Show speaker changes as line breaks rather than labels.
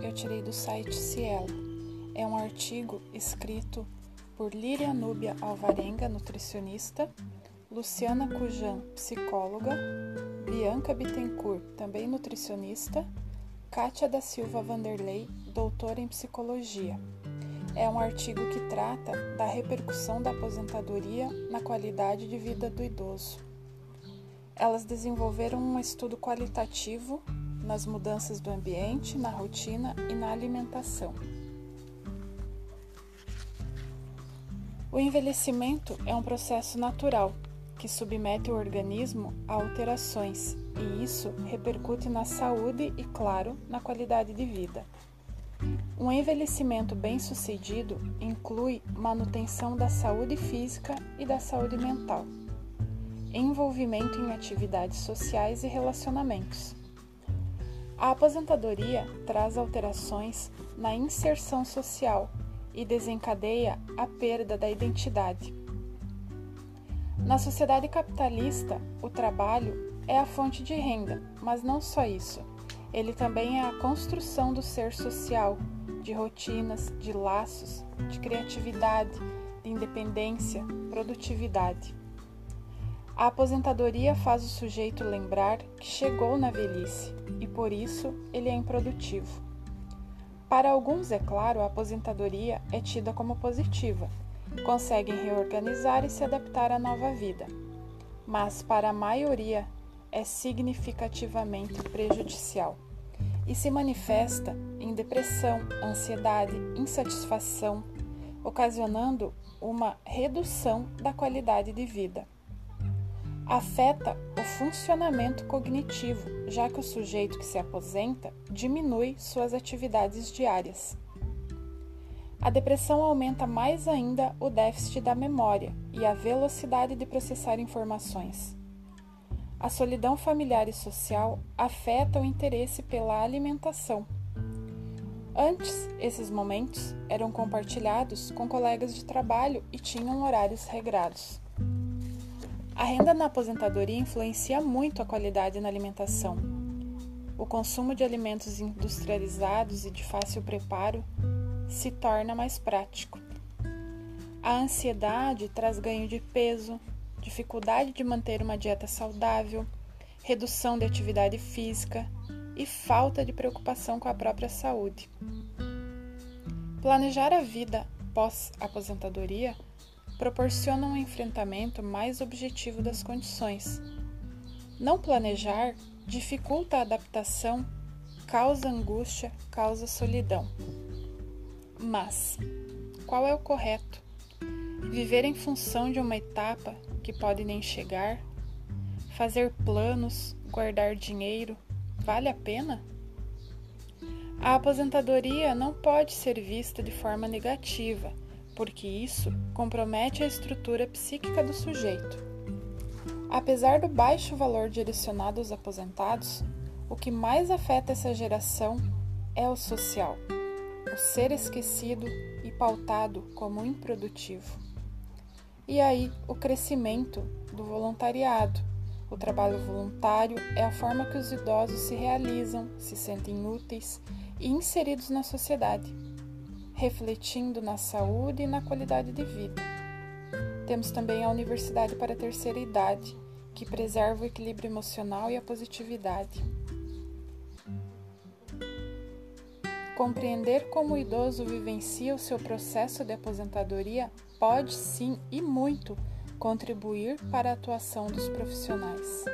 retirei do site Cielo. É um artigo escrito por Líria Núbia Alvarenga, nutricionista, Luciana Cujan, psicóloga, Bianca Bittencourt, também nutricionista, Kátia da Silva Vanderlei, doutora em psicologia. É um artigo que trata da repercussão da aposentadoria na qualidade de vida do idoso. Elas desenvolveram um estudo qualitativo nas mudanças do ambiente, na rotina e na alimentação. O envelhecimento é um processo natural que submete o organismo a alterações e isso repercute na saúde e, claro, na qualidade de vida. Um envelhecimento bem-sucedido inclui manutenção da saúde física e da saúde mental envolvimento em atividades sociais e relacionamentos. A aposentadoria traz alterações na inserção social e desencadeia a perda da identidade. Na sociedade capitalista, o trabalho é a fonte de renda, mas não só isso. Ele também é a construção do ser social, de rotinas, de laços, de criatividade, de independência, produtividade. A aposentadoria faz o sujeito lembrar que chegou na velhice e por isso ele é improdutivo. Para alguns, é claro, a aposentadoria é tida como positiva, conseguem reorganizar e se adaptar à nova vida. Mas para a maioria é significativamente prejudicial e se manifesta em depressão, ansiedade, insatisfação, ocasionando uma redução da qualidade de vida afeta o funcionamento cognitivo, já que o sujeito que se aposenta diminui suas atividades diárias. A depressão aumenta mais ainda o déficit da memória e a velocidade de processar informações. A solidão familiar e social afeta o interesse pela alimentação. Antes, esses momentos eram compartilhados com colegas de trabalho e tinham horários regrados. A renda na aposentadoria influencia muito a qualidade na alimentação. O consumo de alimentos industrializados e de fácil preparo se torna mais prático. A ansiedade traz ganho de peso, dificuldade de manter uma dieta saudável, redução de atividade física e falta de preocupação com a própria saúde. Planejar a vida pós-aposentadoria proporciona um enfrentamento mais objetivo das condições. Não planejar dificulta a adaptação, causa angústia, causa solidão. Mas qual é o correto? Viver em função de uma etapa que pode nem chegar? Fazer planos, guardar dinheiro, vale a pena? A aposentadoria não pode ser vista de forma negativa porque isso compromete a estrutura psíquica do sujeito. Apesar do baixo valor direcionado aos aposentados, o que mais afeta essa geração é o social, o ser esquecido e pautado como improdutivo. E aí, o crescimento do voluntariado. O trabalho voluntário é a forma que os idosos se realizam, se sentem úteis e inseridos na sociedade refletindo na saúde e na qualidade de vida. Temos também a Universidade para a Terceira Idade, que preserva o equilíbrio emocional e a positividade. Compreender como o idoso vivencia o seu processo de aposentadoria pode sim e muito contribuir para a atuação dos profissionais.